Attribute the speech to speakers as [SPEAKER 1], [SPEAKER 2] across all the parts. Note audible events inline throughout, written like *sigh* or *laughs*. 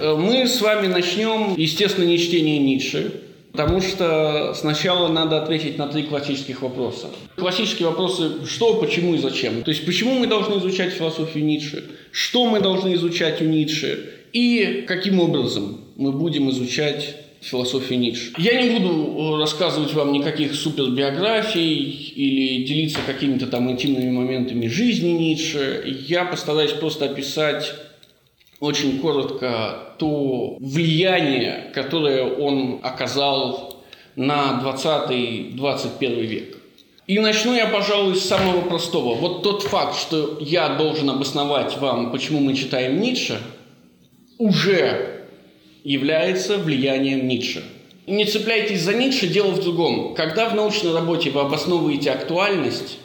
[SPEAKER 1] Э, мы с вами начнем, естественно, не чтение Ницше, потому что сначала надо ответить на три классических вопроса. Классические вопросы – что, почему и зачем. То есть, почему мы должны изучать философию Ницше, что мы должны изучать у Ницше и каким образом мы будем изучать философию Ницше. Я не буду э, рассказывать вам никаких супербиографий или делиться какими-то там интимными моментами жизни Ницше. Я постараюсь просто описать очень коротко то влияние, которое он оказал на 20-21 век. И начну я, пожалуй, с самого простого. Вот тот факт, что я должен обосновать вам, почему мы читаем Ницше, уже является влиянием Ницше. Не цепляйтесь за Ницше, дело в другом. Когда в научной работе вы обосновываете актуальность,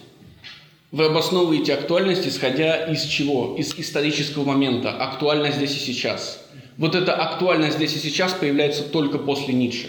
[SPEAKER 1] вы обосновываете актуальность, исходя из чего? Из исторического момента. Актуальность здесь и сейчас. Вот эта актуальность здесь и сейчас появляется только после Ницше.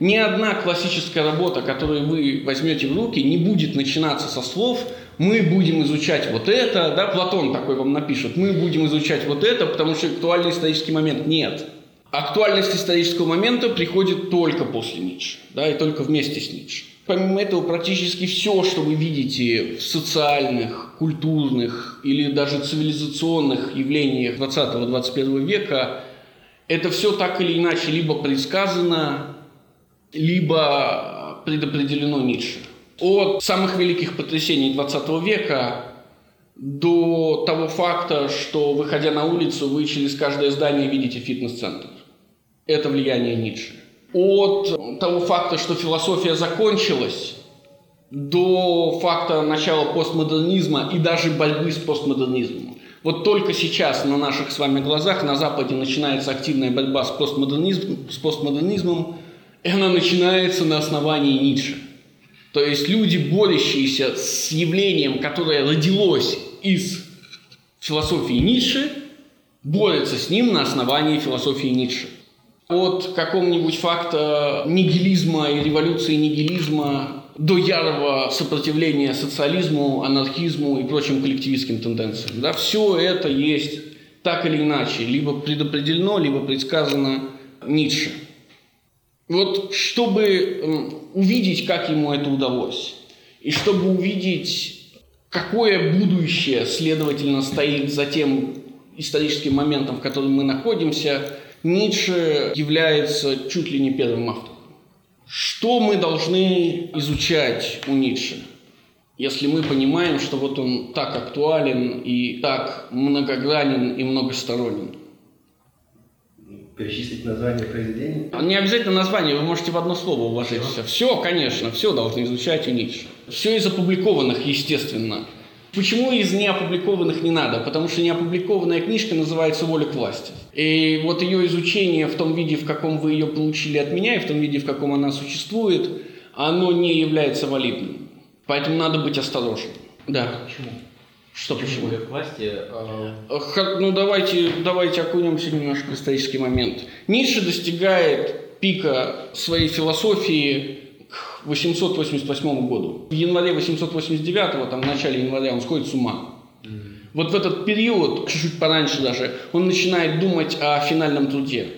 [SPEAKER 1] Ни одна классическая работа, которую вы возьмете в руки, не будет начинаться со слов «мы будем изучать вот это», да, Платон такой вам напишет, «мы будем изучать вот это, потому что актуальный исторический момент». Нет. Актуальность исторического момента приходит только после Ницше, да, и только вместе с Ницше. Помимо этого, практически все, что вы видите в социальных, культурных или даже цивилизационных явлениях 20-21 века, это все так или иначе либо предсказано, либо предопределено Ницше. От самых великих потрясений 20 века до того факта, что, выходя на улицу, вы через каждое здание видите фитнес-центр. Это влияние Ницше от того факта, что философия закончилась, до факта начала постмодернизма и даже борьбы с постмодернизмом. Вот только сейчас на наших с вами глазах на Западе начинается активная борьба с постмодернизмом, с постмодернизмом и она начинается на основании Ницше. То есть люди, борющиеся с явлением, которое родилось из философии Ницше, борются с ним на основании философии Ницше от какого-нибудь факта нигилизма и революции нигилизма до ярого сопротивления социализму, анархизму и прочим коллективистским тенденциям. Да, все это есть так или иначе, либо предопределено, либо предсказано Ницше. Вот чтобы увидеть, как ему это удалось, и чтобы увидеть, какое будущее, следовательно, стоит за тем историческим моментом, в котором мы находимся – Ницше является чуть ли не первым автором. Что мы должны изучать у Ницше, если мы понимаем, что вот он так актуален и так многогранен и многосторонен?
[SPEAKER 2] Перечислить название произведения?
[SPEAKER 1] Не обязательно название, вы можете в одно слово уложить все. Все, конечно, все должны изучать у Ницше. Все из опубликованных, естественно. Почему из неопубликованных не надо? Потому что неопубликованная книжка называется «Воля к власти». И вот ее изучение в том виде, в каком вы ее получили от меня, и в том виде, в каком она существует, оно не является валидным. Поэтому надо быть осторожным. Да.
[SPEAKER 2] Почему?
[SPEAKER 1] Что почему?
[SPEAKER 2] Воля к власти. А...
[SPEAKER 1] Ну давайте, давайте окунемся немножко в исторический момент. Ницше достигает пика своей философии 888 году. В январе 889, там, в начале января он сходит с ума. Вот в этот период, чуть-чуть пораньше даже, он начинает думать о финальном труде.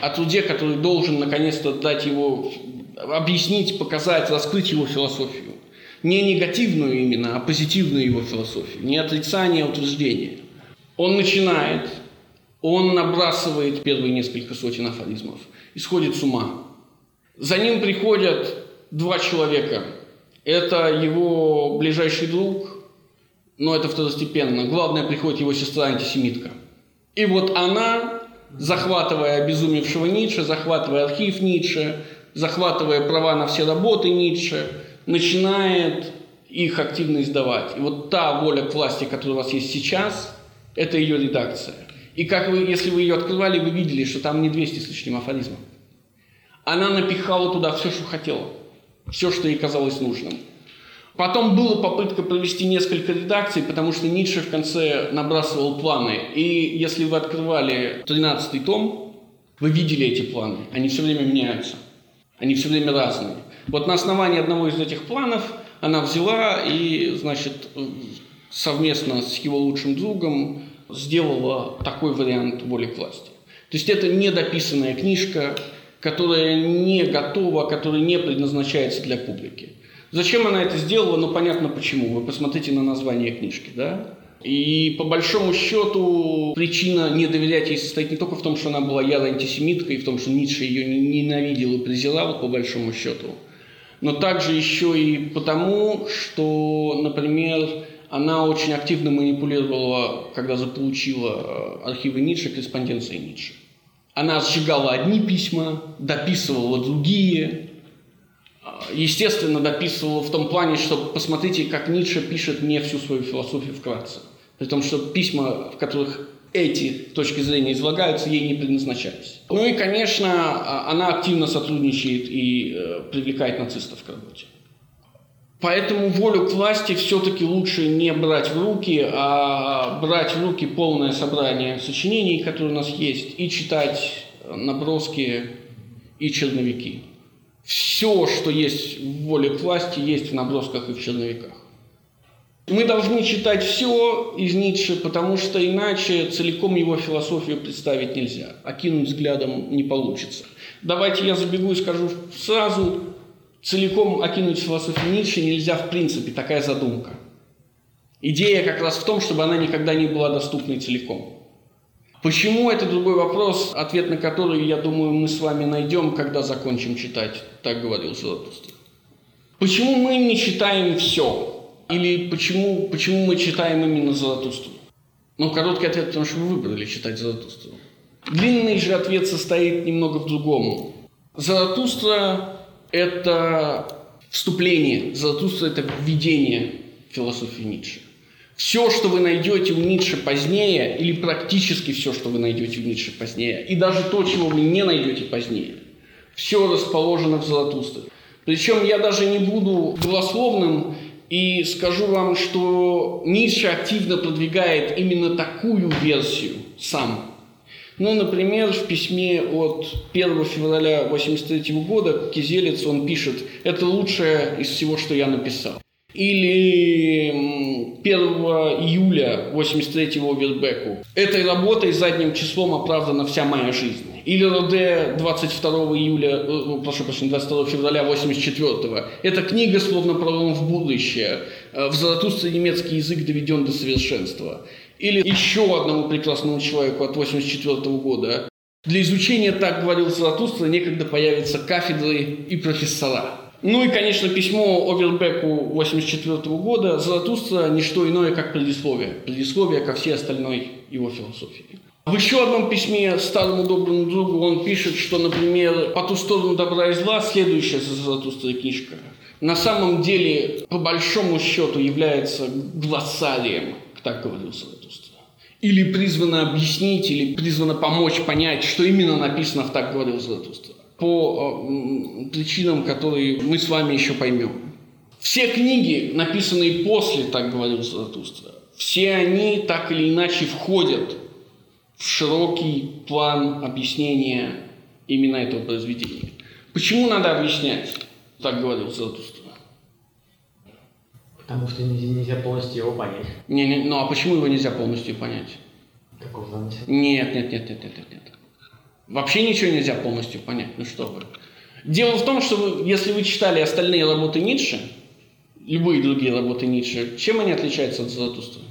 [SPEAKER 1] О труде, который должен наконец-то дать его, объяснить, показать, раскрыть его философию. Не негативную именно, а позитивную его философию. Не отрицание, а утверждение. Он начинает, он набрасывает первые несколько сотен афоризмов и сходит с ума. За ним приходят два человека. Это его ближайший друг, но это второстепенно. Главное, приходит его сестра-антисемитка. И вот она, захватывая обезумевшего Ницше, захватывая архив Ницше, захватывая права на все работы Ницше, начинает их активно издавать. И вот та воля к власти, которая у вас есть сейчас, это ее редакция. И как вы, если вы ее открывали, вы видели, что там не 200 с лишним афоризмов. Она напихала туда все, что хотела все, что ей казалось нужным. Потом была попытка провести несколько редакций, потому что Ницше в конце набрасывал планы. И если вы открывали 13 том, вы видели эти планы. Они все время меняются. Они все время разные. Вот на основании одного из этих планов она взяла и, значит, совместно с его лучшим другом сделала такой вариант воли к власти. То есть это недописанная книжка, которая не готова, которая не предназначается для публики. Зачем она это сделала? Ну, понятно почему. Вы посмотрите на название книжки, да? И по большому счету причина не доверять ей состоит не только в том, что она была ярой антисемиткой, и в том, что Ницше ее ненавидел и презирал, по большому счету, но также еще и потому, что, например, она очень активно манипулировала, когда заполучила э, архивы Ницше, корреспонденцией Ницше. Она сжигала одни письма, дописывала другие. Естественно, дописывала в том плане, что посмотрите, как Ницше пишет не всю свою философию вкратце. При том, что письма, в которых эти точки зрения излагаются, ей не предназначались. Ну и, конечно, а, она активно сотрудничает и э, привлекает нацистов к работе. Поэтому волю к власти все-таки лучше не брать в руки, а брать в руки полное собрание сочинений, которые у нас есть, и читать наброски и черновики. Все, что есть в воле к власти, есть в набросках и в черновиках. Мы должны читать все из Ницше, потому что иначе целиком его философию представить нельзя. Окинуть взглядом не получится. Давайте я забегу и скажу сразу, целиком окинуть философию Ницше нельзя в принципе, такая задумка. Идея как раз в том, чтобы она никогда не была доступной целиком. Почему это другой вопрос, ответ на который, я думаю, мы с вами найдем, когда закончим читать, так говорил Золотустов. Почему мы не читаем все? Или почему, почему мы читаем именно Золотусту? Ну, короткий ответ, потому что вы выбрали читать Золотусту. Длинный же ответ состоит немного в другом. Заратустра – это вступление, Заратустра – это введение в философию Ницше. Все, что вы найдете у Ницше позднее, или практически все, что вы найдете у Ницше позднее, и даже то, чего вы не найдете позднее, все расположено в Заратустре. Причем я даже не буду голословным и скажу вам, что Ницше активно продвигает именно такую версию сам. Ну, например, в письме от 1 февраля 1983 года Кизелец, он пишет, это лучшее из всего, что я написал. Или 1 июля 83 Овербеку. Этой работой задним числом оправдана вся моя жизнь. Или Роде 22 июля, э, прошу прощения, 22 февраля 84 Эта книга словно пролом в будущее. Э, в Заратустре немецкий язык доведен до совершенства. Или еще одному прекрасному человеку от 84 года. Для изучения, так говорил Заратустра, некогда появятся кафедры и профессора. Ну и, конечно, письмо Овербеку 84 года Заратустра – не что иное, как предисловие. Предисловие ко всей остальной его философии. В еще одном письме старому доброму другу он пишет, что, например, «По ту сторону добра и зла» следующая Заратустрой книжка на самом деле, по большому счету, является глоссарием, так говорил Заратустра. Или призвано объяснить, или призвано помочь понять, что именно написано в «Так говорил Заратустра» по э, причинам, которые мы с вами еще поймем. Все книги, написанные после, так говорил Заратустра, все они так или иначе входят широкий план объяснения именно этого произведения. Почему надо объяснять, так говорил Заратустра?
[SPEAKER 2] Потому что нельзя полностью его понять.
[SPEAKER 1] Не, не, ну а почему его нельзя полностью понять?
[SPEAKER 2] Каков замысел?
[SPEAKER 1] Нет, нет, нет, нет, нет, нет, нет. Вообще ничего нельзя полностью понять, ну что вы. Дело в том, что вы, если вы читали остальные работы Ницше, любые другие работы Ницше, чем они отличаются от Заратустры?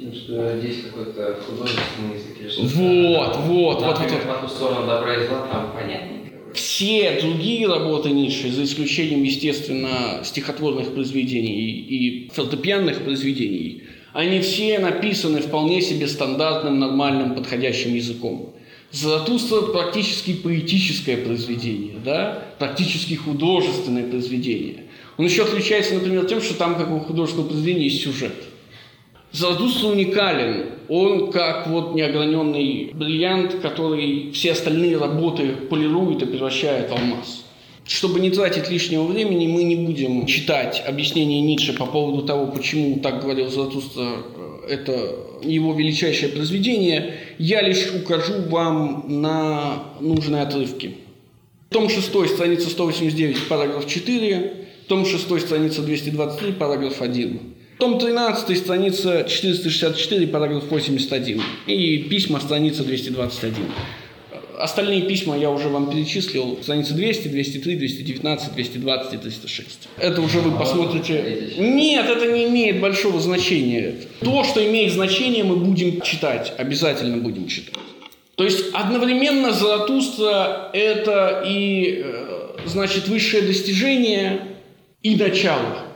[SPEAKER 2] Тем, что здесь какой-то художественный язык или что-то.
[SPEAKER 1] Вот, вот, вот, вот, вот.
[SPEAKER 2] По ту сторону добра и зла там понятненько.
[SPEAKER 1] Все другие работы Ницше, за исключением, естественно, стихотворных произведений и фортепианных произведений, они все написаны вполне себе стандартным, нормальным, подходящим языком. Заратустра практически поэтическое произведение, да? практически художественное произведение. Он еще отличается, например, тем, что там, как у художественного произведения, есть сюжет. Заратустра уникален. Он как вот неограненный бриллиант, который все остальные работы полирует и превращает в алмаз. Чтобы не тратить лишнего времени, мы не будем читать объяснение Ницше по поводу того, почему так говорил Заратустра это его величайшее произведение, я лишь укажу вам на нужные отрывки. Том 6, страница 189, параграф 4, том 6, страница 223, параграф 1. Том 13, страница 464, параграф 81. И письма, страница 221. Остальные письма я уже вам перечислил. Страницы 200, 203, 219, 220 и 306. Это уже вы посмотрите. Нет, это не имеет большого значения. То, что имеет значение, мы будем читать. Обязательно будем читать. То есть одновременно Заратустра – это и, э, значит, высшее достижение и начало.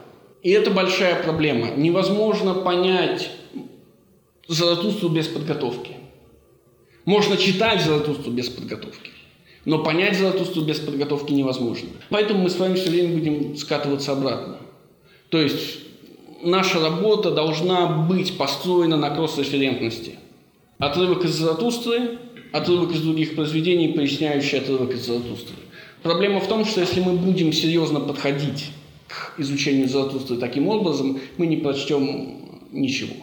[SPEAKER 1] И это большая проблема. Невозможно понять Заратустру без подготовки. Можно читать Заратустру без подготовки. Но понять Заратустру без подготовки невозможно. Поэтому мы с вами все время будем скатываться обратно. То есть наша работа должна быть построена на кросс-референтности. Отрывок из Заратустры, отрывок из других произведений, поясняющий отрывок из Заратустры. Проблема в том, что если мы будем серьезно подходить к изучению Заратустры таким образом, мы не прочтем ничего.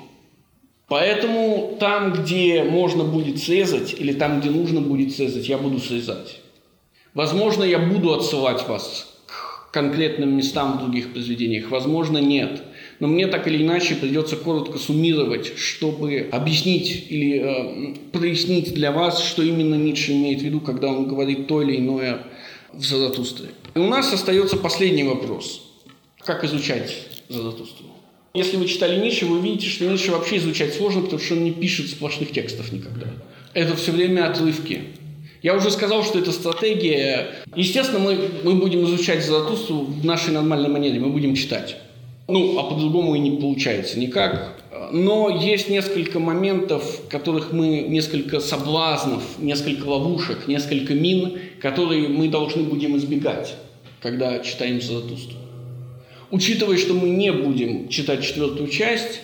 [SPEAKER 1] Поэтому там, где можно будет срезать, или там, где нужно будет срезать, я буду срезать. Возможно, я буду отсылать вас к конкретным местам в других произведениях, возможно, нет. Но мне так или иначе придется коротко суммировать, чтобы объяснить или э, прояснить для вас, что именно Ницше имеет в виду, когда он говорит то или иное в Заратустре. И у нас остается последний вопрос. Как изучать Заратустру? Если вы читали Ницше, вы увидите, что Ницше вообще изучать сложно, потому что он не пишет сплошных текстов никогда. Это все время отрывки. Я уже сказал, что это стратегия. Естественно, мы, мы будем изучать Заратустру в нашей нормальной манере, мы будем читать. Ну, а по-другому и не получается никак. Но есть несколько моментов, которых мы, несколько соблазнов, несколько ловушек, несколько мин, которые мы должны будем избегать, когда читаем Заратустру. Учитывая, что мы не будем читать четвертую часть,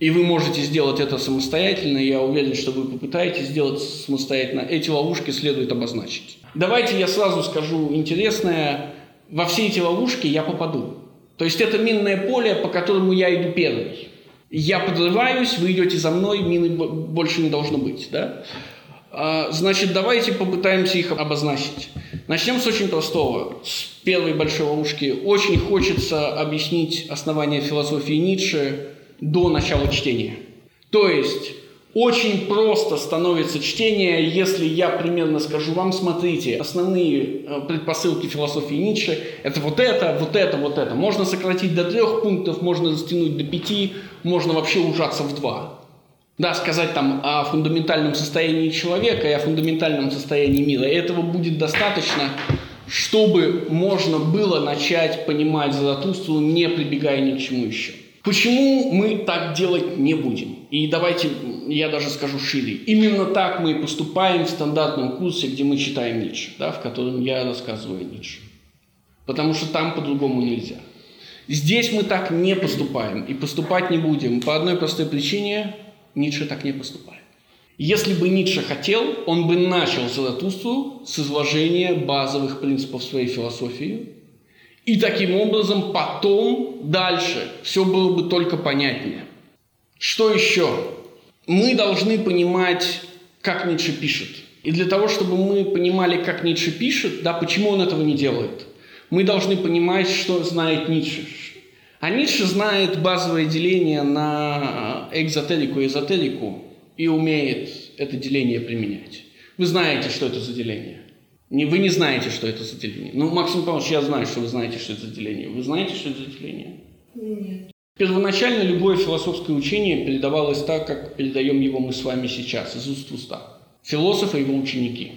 [SPEAKER 1] и вы можете сделать это самостоятельно, я уверен, что вы попытаетесь сделать самостоятельно, эти ловушки следует обозначить. Давайте я сразу скажу интересное. Во все эти ловушки я попаду. То есть это минное поле, по которому я иду первый. Я подрываюсь, вы идете за мной, мины больше не должно быть. Да? А, значит, давайте попытаемся их обозначить. Начнем с очень простого, первой большой ловушки. Очень хочется объяснить основания философии Ницше до начала чтения. То есть очень просто становится чтение, если я примерно скажу вам, смотрите, основные э, предпосылки философии Ницше – это вот это, вот это, вот это. Можно сократить до трех пунктов, можно растянуть до пяти, можно вообще ужаться в два. Да, сказать там о фундаментальном состоянии человека и о фундаментальном состоянии мира. И этого будет достаточно, чтобы можно было начать понимать Заратустру, не прибегая ни к чему еще. Почему мы так делать не будем? И давайте я даже скажу шире. Именно так мы и поступаем в стандартном курсе, где мы читаем Ницше, да, в котором я рассказываю о Ницше. Потому что там по-другому нельзя. Здесь мы так не поступаем и поступать не будем по одной простой причине – Ницше так не поступает. Если бы Ницше хотел, он бы начал Заратустру с изложения базовых принципов своей философии, и таким образом потом дальше все было бы только понятнее. Что еще? Мы должны понимать, как Ницше пишет. И для того, чтобы мы понимали, как Ницше пишет, да, почему он этого не делает, мы должны понимать, что знает Ницше, а Ницше знает базовое деление на экзотерику и эзотерику и умеет это деление применять. Вы знаете, что это за деление. Не, вы не знаете, что это за деление. Ну, Максим Павлович, я знаю, что вы знаете, что это за деление. Вы знаете, что это за деление?
[SPEAKER 3] Нет.
[SPEAKER 1] Первоначально любое философское учение передавалось так, как передаем его мы с вами сейчас, из уст в уста. Философы и его ученики.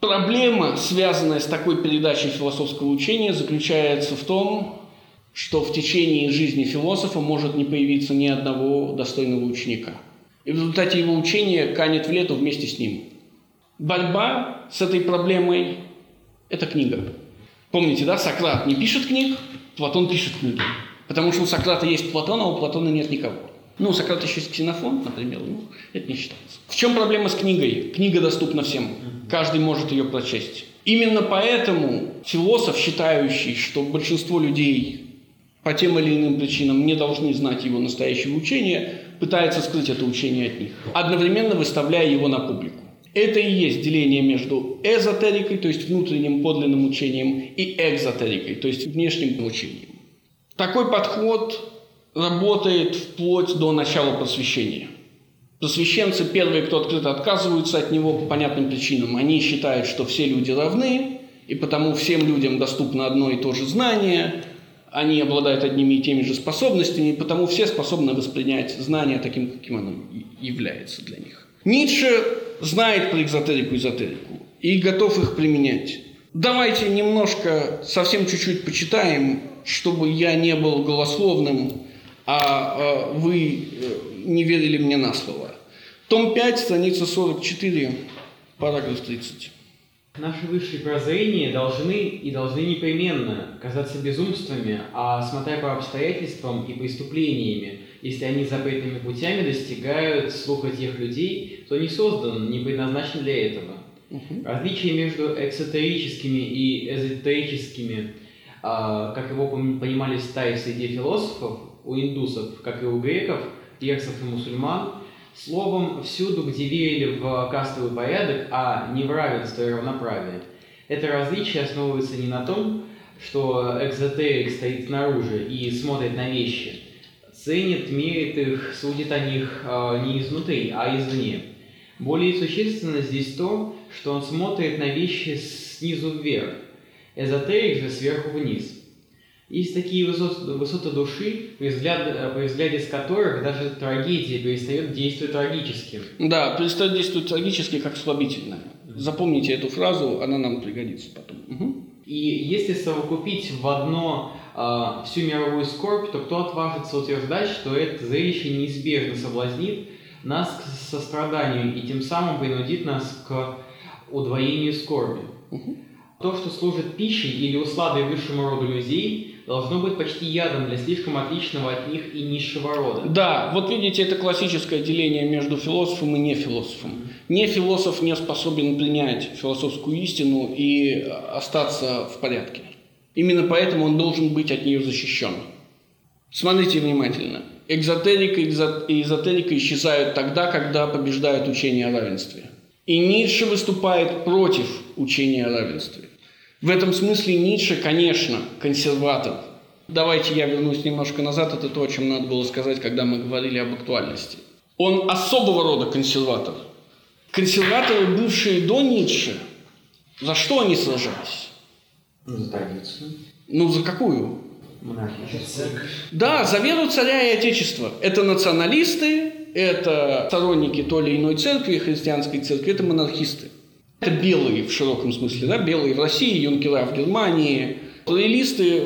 [SPEAKER 1] Проблема, связанная с такой передачей философского учения, заключается в том, что в течение жизни философа может не появиться ни одного достойного ученика. И в результате его учения канет в лету вместе с ним. Борьба с этой проблемой – это книга. Помните, да, Сократ не пишет книг, Платон пишет книги. Потому что у Сократа есть Платон, а у Платона нет никого. Ну, у Сократа еще есть Ксенофон, например, ну, это не считается. В чем проблема с книгой? Книга доступна всем. Каждый может ее прочесть. Именно поэтому философ, считающий, что большинство людей по тем или иным причинам не должны знать его настоящего учения, пытается скрыть это учение от них, одновременно выставляя его на публику. Это и есть деление между эзотерикой, то есть внутренним подлинным учением, и экзотерикой, то есть внешним учением. Такой подход работает вплоть до начала просвещения. Просвещенцы первые, кто открыто отказываются от него по понятным причинам. Они считают, что все люди равны, и потому всем людям доступно одно и то же знание, они обладают одними и теми же способностями, потому все способны воспринять знание таким, каким оно является для них. Ницше знает про экзотерику и эзотерику и готов их применять. Давайте немножко, совсем чуть-чуть почитаем, чтобы я не был голословным, а, а вы э, не верили мне на слово. Том 5, страница 44, параграф 30.
[SPEAKER 3] Наши высшие прозрения должны и должны непременно казаться безумствами, а смотря по обстоятельствам и преступлениями, если они запретными путями достигают слуха тех людей, кто не создан, не предназначен для этого. Угу. Различие между эксотерическими и эзотерическими, а, как его понимали в старой среде философов, у индусов, как и у греков, персов и мусульман, Словом, всюду, где верили в кастовый порядок, а не в равенство и равноправие. Это различие основывается не на том, что экзотерик стоит снаружи и смотрит на вещи, ценит, мерит их, судит о них э, не изнутри, а извне. Более существенно здесь то, что он смотрит на вещи снизу вверх, эзотерик же сверху вниз – есть такие высоты, высоты души, при взгляде, э, при взгляде с которых даже трагедия перестает действовать трагически.
[SPEAKER 1] Да, перестает действовать трагически, как слабительное. Запомните эту фразу, она нам пригодится потом. Угу.
[SPEAKER 3] И если совокупить в одно э, всю мировую скорбь, то кто отважится утверждать, что это зрелище неизбежно соблазнит нас к состраданию и тем самым принудит нас к удвоению скорби? Угу. То, что служит пищей или усладой высшему роду людей, должно быть почти ядом для слишком отличного от них и низшего рода.
[SPEAKER 1] Да, вот видите, это классическое деление между философом и нефилософом. Нефилософ не способен принять философскую истину и остаться в порядке. Именно поэтому он должен быть от нее защищен. Смотрите внимательно. Экзотерика и эзотерика исчезают тогда, когда побеждают учение о равенстве. И Ницше выступает против учения о равенстве. В этом смысле Ницше, конечно, консерватор. Давайте я вернусь немножко назад, это то, о чем надо было сказать, когда мы говорили об актуальности. Он особого рода консерватор. Консерваторы, бывшие до Ницше, за что они сражались?
[SPEAKER 3] За традицию.
[SPEAKER 1] Ну, за какую?
[SPEAKER 3] Монархическую.
[SPEAKER 1] Да, за веру царя и отечества. Это националисты, это сторонники той или иной церкви, христианской церкви, это монархисты. Это белые в широком смысле, да, белые в России, юнкера в Германии, плейлисты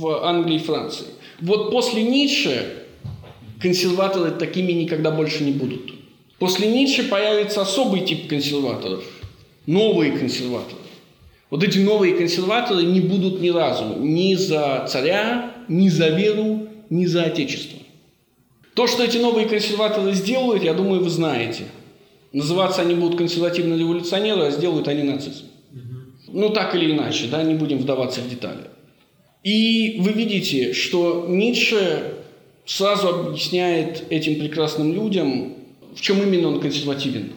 [SPEAKER 1] в Англии и Франции. Вот после Ницше консерваторы такими никогда больше не будут. После Ницше появится особый тип консерваторов, новые консерваторы. Вот эти новые консерваторы не будут ни разу ни за царя, ни за веру, ни за отечество. То, что эти новые консерваторы сделают, я думаю, вы знаете – Называться они будут консервативные революционеры, а сделают они нацизм. Ну, так или иначе, да, не будем вдаваться в детали. И вы видите, что Ницше сразу объясняет этим прекрасным людям, в чем именно он консервативен.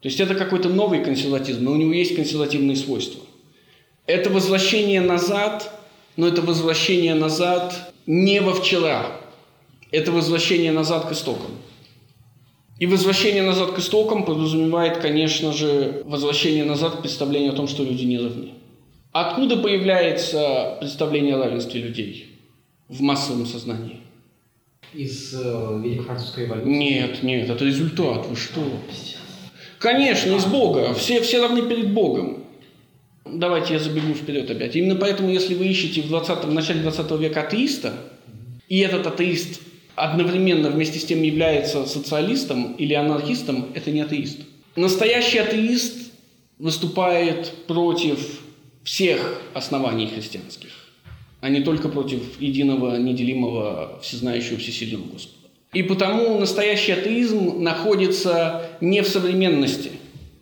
[SPEAKER 1] То есть это какой-то новый консерватизм, но у него есть консервативные свойства. Это возвращение назад, но это возвращение назад не во вчера. Это возвращение назад к истокам. И возвращение назад к истокам подразумевает, конечно же, возвращение назад к представлению о том, что люди не равны. Откуда появляется представление о равенстве людей в массовом сознании?
[SPEAKER 3] Из э, Великой Французской революции?
[SPEAKER 1] Нет, нет, это результат. Вы что? Конечно, из Бога. Все, все равны перед Богом. Давайте я забегу вперед опять. Именно поэтому, если вы ищете в, 20, в начале 20 века атеиста, и этот атеист одновременно вместе с тем является социалистом или анархистом, это не атеист. Настоящий атеист выступает против всех оснований христианских, а не только против единого, неделимого, всезнающего, всесильного Господа. И потому настоящий атеизм находится не в современности,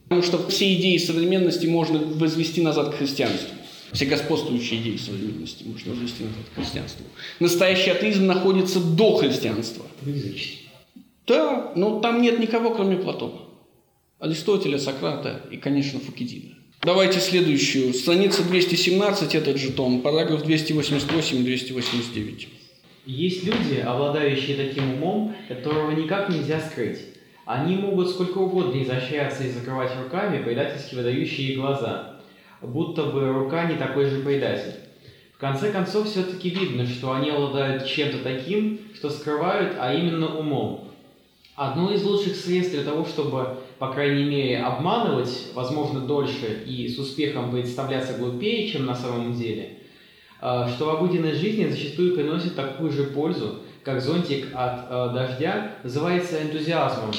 [SPEAKER 1] потому что все идеи современности можно возвести назад к христианству все господствующие идеи современности можно возвести назад к христианству. Настоящий атеизм находится до христианства. Да, но там нет никого, кроме Платона. Аристотеля, Сократа и, конечно, Фукидида. Давайте следующую. Страница 217, этот же том, параграф 288 и 289.
[SPEAKER 3] Есть люди, обладающие таким умом, которого никак нельзя скрыть. Они могут сколько угодно изощряться и закрывать руками предательски выдающие глаза, будто бы рука не такой же предатель. В конце концов, все-таки видно, что они обладают чем-то таким, что скрывают, а именно умом. Одно из лучших средств для того, чтобы, по крайней мере, обманывать, возможно, дольше и с успехом представляться глупее, чем на самом деле, э, что в обыденной жизни зачастую приносит такую же пользу, как зонтик от э, дождя, называется энтузиазмом,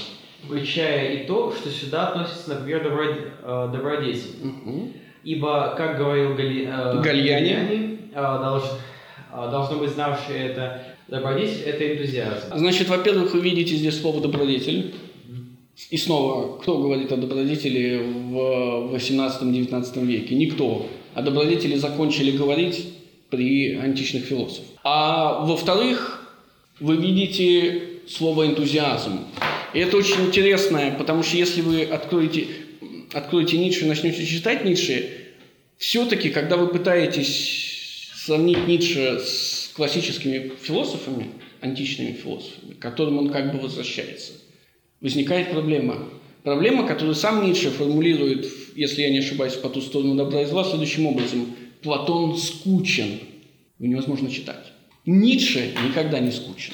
[SPEAKER 3] включая и то, что сюда относится, например, э, добродетель. Ибо, как говорил Гали... э,
[SPEAKER 1] Гальяни.
[SPEAKER 3] Гальяни, э, э, должно быть знавшие это, добродетель – это энтузиазм.
[SPEAKER 1] Значит, во-первых, вы видите здесь слово «добродетель». И снова, кто говорит о добродетели в 18-19 веке? Никто. О добродетели закончили говорить при античных философах. А во-вторых, вы видите слово «энтузиазм». И это очень интересно, потому что если вы откроете, откроете Ницше начнете читать Ницше, все-таки, когда вы пытаетесь сравнить Ницше с классическими философами, античными философами, к которым он как бы возвращается, возникает проблема. Проблема, которую сам Ницше формулирует, если я не ошибаюсь, по ту сторону добра и зла, следующим образом. Платон скучен. Его невозможно читать. Ницше никогда не скучен.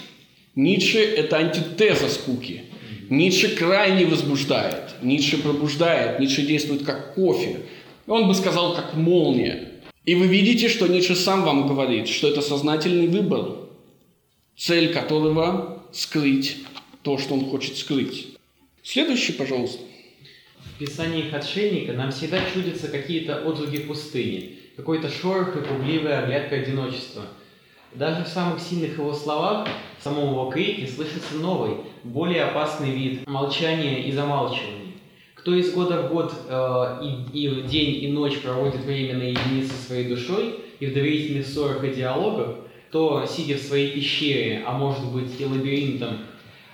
[SPEAKER 1] Ницше – это антитеза скуки. Ницше крайне возбуждает. Ницше пробуждает. Ницше действует как кофе. Он бы сказал, как молния. И вы видите, что Ницше сам вам говорит, что это сознательный выбор, цель которого – скрыть то, что он хочет скрыть. Следующий, пожалуйста.
[SPEAKER 3] В писаниях отшельника нам всегда чудятся какие-то отзвуки пустыни, какой-то шорох и пугливая оглядка одиночества. Даже в самых сильных его словах, в самом его крике, слышится новый, более опасный вид молчания и замалчивания. Кто из года в год э, и, и день и ночь проводит время наедине со своей душой и в доверительных ссорах и диалогах, то, сидя в своей пещере, а может быть и лабиринтом,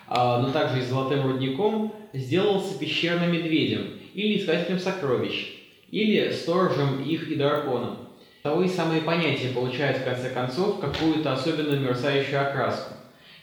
[SPEAKER 3] а, но также и золотым рудником, сделался пещерным медведем или искателем сокровищ, или сторожем их и драконом. Таковые самые понятия получают в конце концов какую-то особенно мерцающую окраску,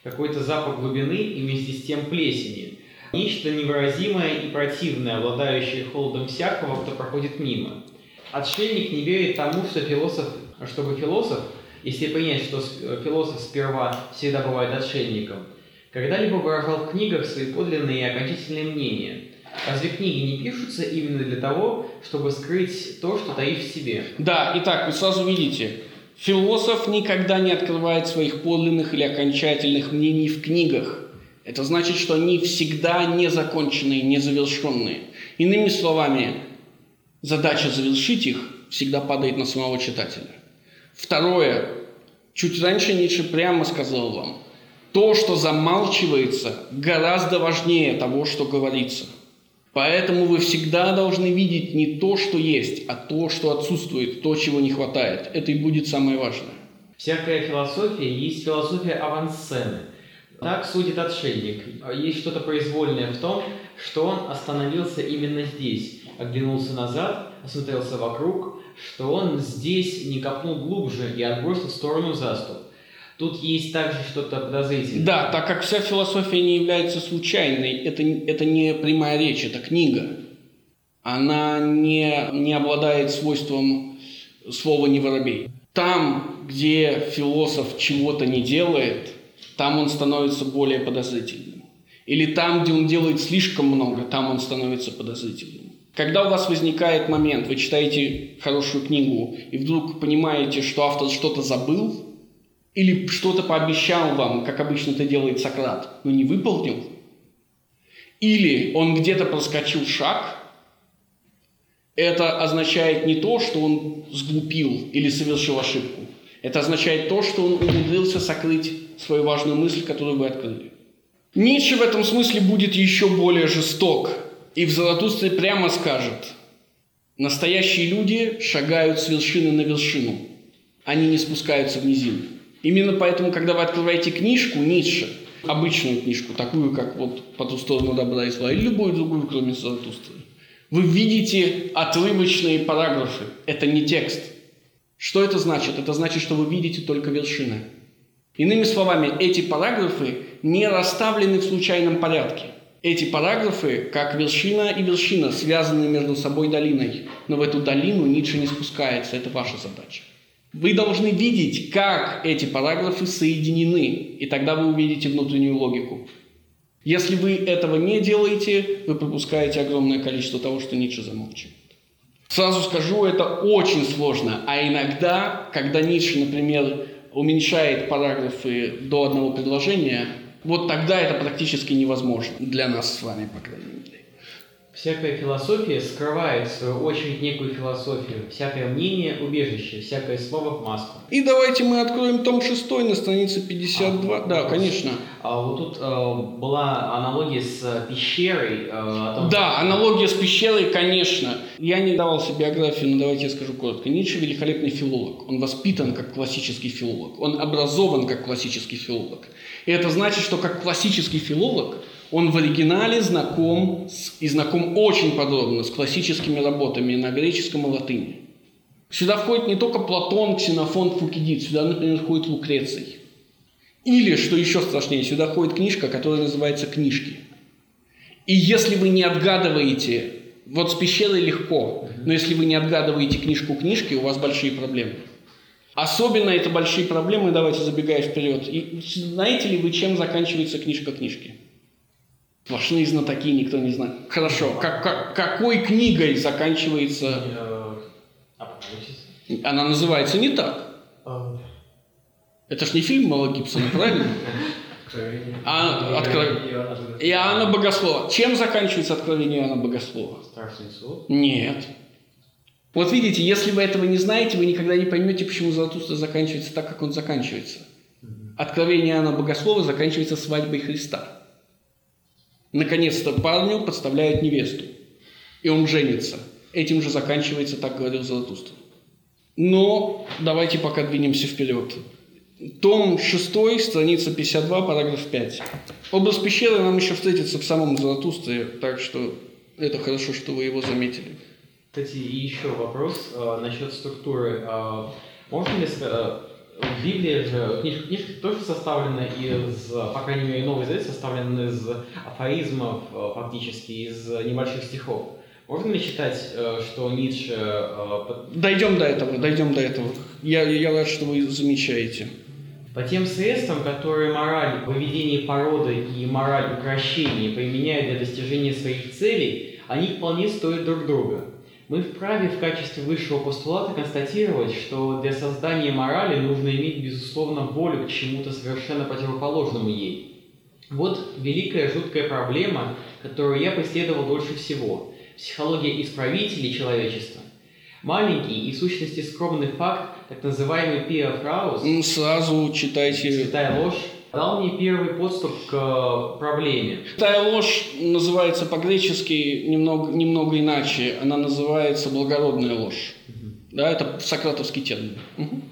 [SPEAKER 3] какой-то запах глубины и вместе с тем плесени, нечто невыразимое и противное, обладающее холодом всякого, кто проходит мимо. Отшельник не верит тому, что философ, чтобы философ, если принять, что э, философ сперва всегда бывает отшельником, когда-либо выражал в книгах свои подлинные и окончательные мнения. Разве книги не пишутся именно для того, чтобы скрыть то, что таишь в себе?
[SPEAKER 1] Да, итак, вы сразу видите, философ никогда не открывает своих подлинных или окончательных мнений в книгах. Это значит, что они всегда незаконченные, незавершенные. Иными словами, задача завершить их всегда падает на самого читателя. Второе. Чуть раньше Ницше прямо сказал вам, то, что замалчивается, гораздо важнее того, что говорится. Поэтому вы всегда должны видеть не то, что есть, а то, что отсутствует, то, чего не хватает. Это и будет самое важное.
[SPEAKER 3] Всякая философия есть философия авансцены. Так судит отшельник. Есть что-то произвольное в том, что он остановился именно здесь, оглянулся назад, осмотрелся вокруг, что он здесь не копнул глубже и отбросил в сторону заступ. Тут есть также что-то подозрительное.
[SPEAKER 1] Да, так как вся философия не является случайной, это, это не прямая речь, это книга. Она не, не обладает свойством слова «не воробей». Там, где философ чего-то не делает, там он становится более подозрительным. Или там, где он делает слишком много, там он становится подозрительным. Когда у вас возникает момент, вы читаете хорошую книгу и вдруг понимаете, что автор что-то забыл, или что-то пообещал вам, как обычно это делает Сократ, но не выполнил, или он где-то проскочил шаг, это означает не то, что он сглупил или совершил ошибку. Это означает то, что он умудрился сокрыть свою важную мысль, которую вы открыли. Ницше в этом смысле будет еще более жесток. И в Заратустре прямо скажет, настоящие люди шагают с вершины на вершину. Они не спускаются в низину. Именно поэтому, когда вы открываете книжку Ницше, обычную книжку, такую, как вот «По ту сторону добра и зла», или любую другую, кроме Заратустры, вы видите отрывочные параграфы. Это не текст. Что это значит? Это значит, что вы видите только вершины. Иными словами, эти параграфы не расставлены в случайном порядке. Эти параграфы, как вершина и вершина, связаны между собой долиной. Но в эту долину Ницше не спускается, это ваша задача. Вы должны видеть, как эти параграфы соединены, и тогда вы увидите внутреннюю логику. Если вы этого не делаете, вы пропускаете огромное количество того, что Ницше замолчивает. Сразу скажу, это очень сложно. А иногда, когда Ницше, например, уменьшает параграфы до одного предложения, вот тогда это практически невозможно. Для нас с вами, по крайней мере.
[SPEAKER 3] Всякая философия скрывает в свою очередь некую философию. Всякое мнение – убежище, всякое слово – маску.
[SPEAKER 1] И давайте мы откроем том 6 на странице 52.
[SPEAKER 3] А,
[SPEAKER 1] да,
[SPEAKER 3] вопрос.
[SPEAKER 1] конечно.
[SPEAKER 3] А вот тут э, была аналогия с э, пещерой. о том,
[SPEAKER 1] Да, аналогия с пещерой, конечно. Я не давал себе биографию, но давайте я скажу коротко. Ницше великолепный филолог. Он воспитан как классический филолог. Он образован как классический филолог. И это значит, что как классический филолог он в оригинале знаком с, и знаком очень подробно с классическими работами на греческом и латыни. Сюда входит не только Платон, Ксенофон, Фукидид, сюда, например, входит Лукреций. Или, что еще страшнее, сюда входит книжка, которая называется «Книжки». И если вы не отгадываете, вот с пещерой легко, но если вы не отгадываете книжку книжки, у вас большие проблемы. Особенно это большие проблемы, давайте забегая вперед. И знаете ли вы, чем заканчивается книжка книжки? Сплошные знатоки, никто не знает. Хорошо, как, как, какой книгой заканчивается...
[SPEAKER 3] э, апокалипсис.
[SPEAKER 1] Она называется не так.
[SPEAKER 3] Э,
[SPEAKER 1] Это ж не фильм Мела Гибсона, правильно?
[SPEAKER 2] Откровение.
[SPEAKER 1] А, откро-
[SPEAKER 2] Иоанна Богослова.
[SPEAKER 1] Чем заканчивается откровение Иоанна Богослова?
[SPEAKER 3] Страшный суд.
[SPEAKER 1] Нет. Вот видите, если вы этого не знаете, вы никогда не поймете, почему Заратустра заканчивается так, как он заканчивается. Откровение Иоанна Богослова заканчивается свадьбой Христа. Наконец-то парню подставляют невесту. И он женится. Этим же заканчивается, так говорил Заратустра. Но давайте пока двинемся вперед. Том 6, страница 52, параграф 5. Образ пещеры нам еще встретится в самом Заратустре, так что это хорошо, что вы его заметили.
[SPEAKER 3] Кстати, и еще вопрос э, насчет структуры. Э, можно ли э, в Библии же книжка, книжка тоже составлена из, по крайней мере, Новый Завет составлен из афоризмов э, фактически, из небольших стихов. Можно ли считать, э, что Ницше э,
[SPEAKER 1] Дойдем до этого, дойдем до этого. Я, я рад, что вы замечаете.
[SPEAKER 3] По тем средствам, которые мораль в выведении породы и мораль укрощения применяют для достижения своих целей, они вполне стоят друг друга. Мы вправе в качестве высшего постулата констатировать, что для создания морали нужно иметь, безусловно, волю к чему-то совершенно противоположному ей. Вот великая жуткая проблема, которую я преследовал дольше всего. Психология исправителей человечества. Маленький и в сущности скромный факт, так называемый пиафраус,
[SPEAKER 1] М, Сразу читайте.
[SPEAKER 3] Святая ложь дал мне первый подступ к э, проблеме.
[SPEAKER 1] Святая ложь называется по-гречески немного, немного иначе. Она называется благородная ложь. Да, это сократовский термин. Мгм.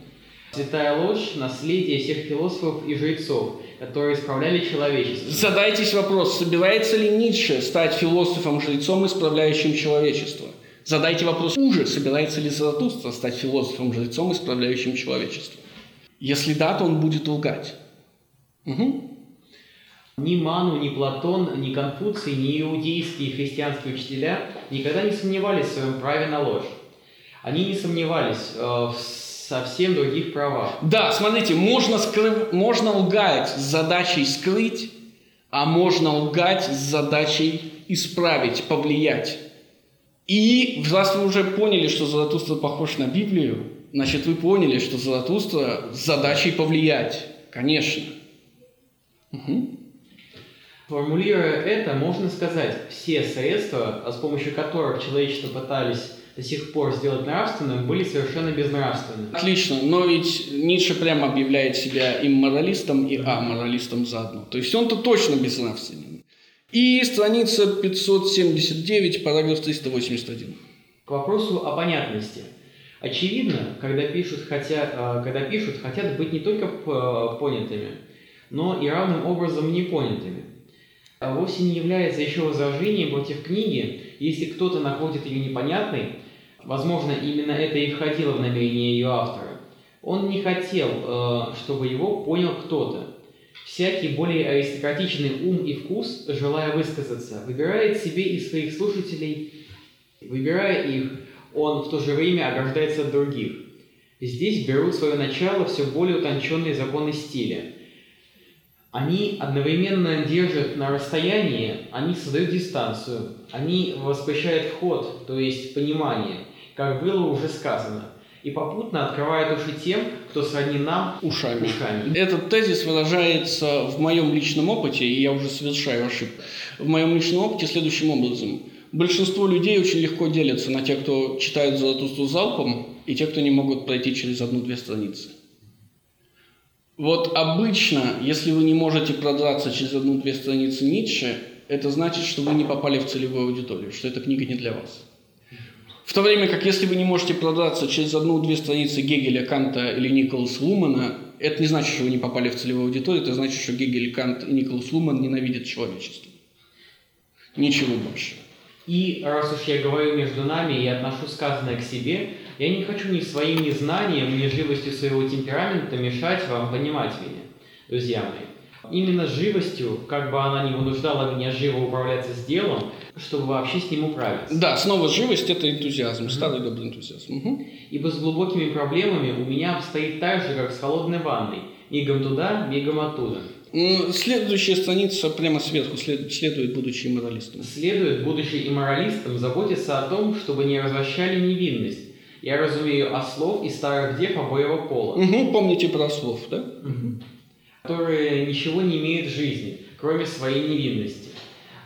[SPEAKER 3] Святая ложь – наследие всех философов и жрецов, которые исправляли человечество.
[SPEAKER 1] Задайтесь вопрос, собирается ли Ницше стать философом-жрецом, исправляющим человечество? Задайте вопрос уже, собирается ли Заратустра стать философом-жрецом, исправляющим человечество? Если да, то он будет лгать. Мгм.
[SPEAKER 3] Ни Ману, ни Платон, ни Конфуций, ни иудейские христианские учителя никогда не сомневались в своем праве на ложь. Они не сомневались э, в совсем других правах.
[SPEAKER 1] Да, смотрите, можно, скрыв- можно лгать с задачей скрыть, а можно лгать с задачей исправить, повлиять. И раз вы уже поняли, что Заратустра похож на Библию, значит, вы поняли, что Заратустра с задачей повлиять. Конечно. Мгм.
[SPEAKER 3] Формулируя это, можно сказать, все средства, а с помощью которых человечество пытались до сих пор сделать нравственным, были совершенно безнравственны.
[SPEAKER 1] Отлично, но ведь Ницше прямо объявляет себя и моралистом, и аморалистом заодно. То есть он-то точно безнравственный. И страница 579, параграф 381.
[SPEAKER 3] К вопросу о понятности. Очевидно, когда пишут, хотя, э, когда пишут, хотят быть не только п- понятыми, но и равным образом непонятыми. А Вовсе не является еще возражением против книги, если кто-то находит ее непонятной, возможно, именно это и входило в намерение ее автора. Он не хотел, э, чтобы его понял кто-то. Всякий более аристократичный ум и вкус, желая высказаться, выбирает себе из своих слушателей, выбирая их, он в то же время ограждается от других. Здесь берут свое начало все более утонченные законы стиля. Они одновременно держат на расстоянии, они создают дистанцию, они воспрещают вход, то есть понимание, как было уже сказано – и попутно открывает уши тем, кто сродни нам
[SPEAKER 1] ушами.
[SPEAKER 3] ушами.
[SPEAKER 1] Этот тезис выражается в моем личном опыте, и я уже совершаю ошибку, в моем личном опыте следующим образом. Большинство людей очень легко делятся на тех, кто читает Золотусту залпом, и тех, кто не могут пройти через одну-две страницы. Вот обычно, если вы не можете продраться через одну-две страницы Ницше, это значит, что вы не попали в целевую аудиторию, что эта книга не для вас. В то время как если вы не можете продаться через одну-две страницы Гегеля, Канта или Николаса Лумана, это не значит, что вы не попали в целевую аудиторию, это значит, что Гегель, Кант и Николас Луман ненавидят человечество. Ничего больше.
[SPEAKER 3] И раз уж я говорю между нами и отношу сказанное к себе, я не хочу ни своим незнанием, ни живостью своего темперамента мешать вам понимать меня, друзья мои. Именно живостью, как бы она ни вынуждала меня живо управляться с делом, чтобы вообще с ним управиться.
[SPEAKER 1] Да, снова живость – это энтузиазм, mm-hmm. старый добрый энтузиазм. Угу.
[SPEAKER 3] Ибо с глубокими проблемами у меня обстоит так же, как с холодной ванной. Мигом туда, мигом оттуда.
[SPEAKER 1] Следующая страница прямо сверху следует, будучи имморалистом.
[SPEAKER 3] Следует, будучи имморалистом, заботиться о том, чтобы не развращали невинность. Я разумею ослов и старых дев обоего пола.
[SPEAKER 1] Угу, помните про ослов, да?
[SPEAKER 3] Угу которые ничего не имеют в жизни, кроме своей невинности.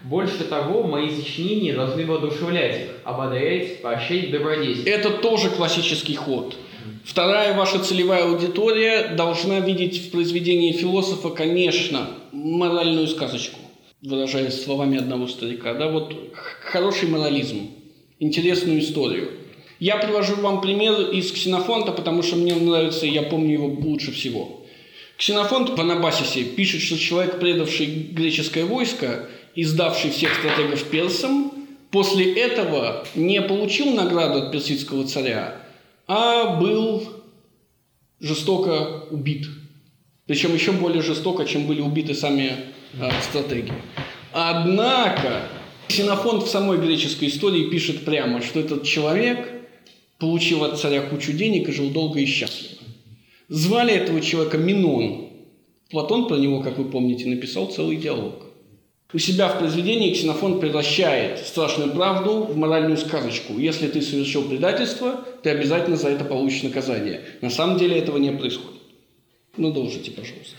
[SPEAKER 3] Больше того, мои сочинения должны воодушевлять их, ободрять, поощрять добродетель.
[SPEAKER 1] Это тоже классический ход. Вторая ваша целевая аудитория должна видеть в произведении философа, конечно, моральную сказочку, выражаясь словами одного старика. Да, вот хороший морализм, интересную историю. Я привожу вам пример из Ксенофонта, потому что мне нравится, я помню его лучше всего. Ксенофонт в Анабасисе пишет, что человек, предавший греческое войско и сдавший всех стратегов персам, после этого не получил награду от персидского царя, а был жестоко убит. Причем еще более жестоко, чем были убиты сами э, стратеги. Однако Ксенофонт в самой греческой истории пишет прямо, что этот человек получил от царя кучу денег и жил долго и счастливо. Звали этого человека Минон. Платон про него, как вы помните, написал целый диалог. У себя в произведении Ксенофон превращает страшную правду в моральную сказочку. Если ты совершил предательство, ты обязательно за это получишь наказание. На самом деле этого не происходит. Ну, должите, пожалуйста.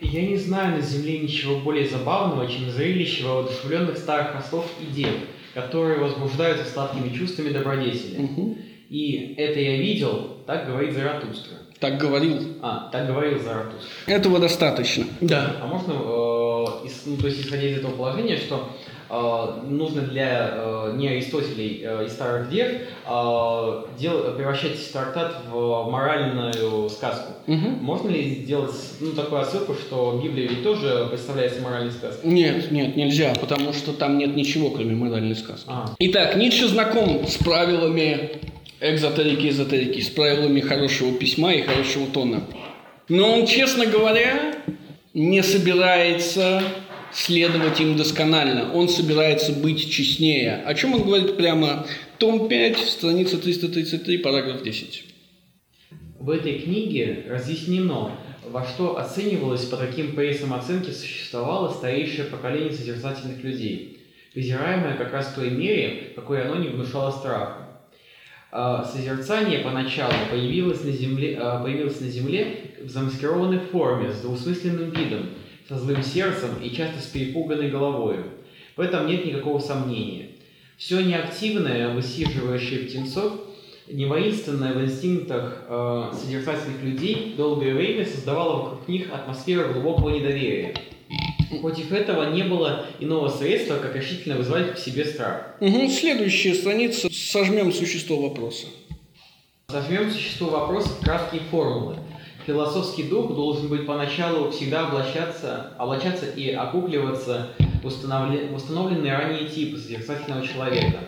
[SPEAKER 3] Я не знаю на Земле ничего более забавного, чем зрелище воодушевленных старых ослов и дев, которые возбуждаются сладкими чувствами добродетели. Угу. И это я видел, так говорит Заратустра.
[SPEAKER 1] Так говорил.
[SPEAKER 3] А, так говорил Заратустра.
[SPEAKER 1] Этого достаточно.
[SPEAKER 3] Да. А можно, э, из, ну, то есть исходя из этого положения, что э, нужно для э, не Аристотелей э, и старых дев э, дел, превращать трактат в моральную сказку. Угу. Можно ли сделать ну, такую отсылку, что Библия ведь тоже представляется моральной сказкой?
[SPEAKER 1] Нет, нет, нельзя, потому что там нет ничего, кроме моральной сказки. А. Итак, Ницше знаком с правилами экзотерики, эзотерики, с правилами хорошего письма и хорошего тона. Но он, честно говоря, не собирается следовать им досконально. Он собирается быть честнее. О чем он говорит прямо? Том 5, страница 333, параграф 10.
[SPEAKER 3] В этой книге разъяснено, во что оценивалось по таким прессам оценки существовало старейшее поколение созерцательных людей, презираемое как раз в той мере, какой оно не внушало страха. А, созерцание поначалу появилось на, земле, а, появилось на земле в замаскированной форме, с двусмысленным видом, со злым сердцем и часто с перепуганной головой. В этом нет никакого сомнения. Все неактивное, высиживающее птенцов, невоинственное в инстинктах э, созерцательных людей долгое время создавало вокруг них атмосферу глубокого недоверия. Против этого не было иного средства, как решительно вызвать к себе страх.
[SPEAKER 1] Угу, следующая страница. Сожмем существо вопроса.
[SPEAKER 3] Сожмем существо вопроса в краткие формулы. Философский дух должен быть поначалу всегда облачаться, облачаться и окукливаться в, установлен, установленные ранее типы созерцательного человека,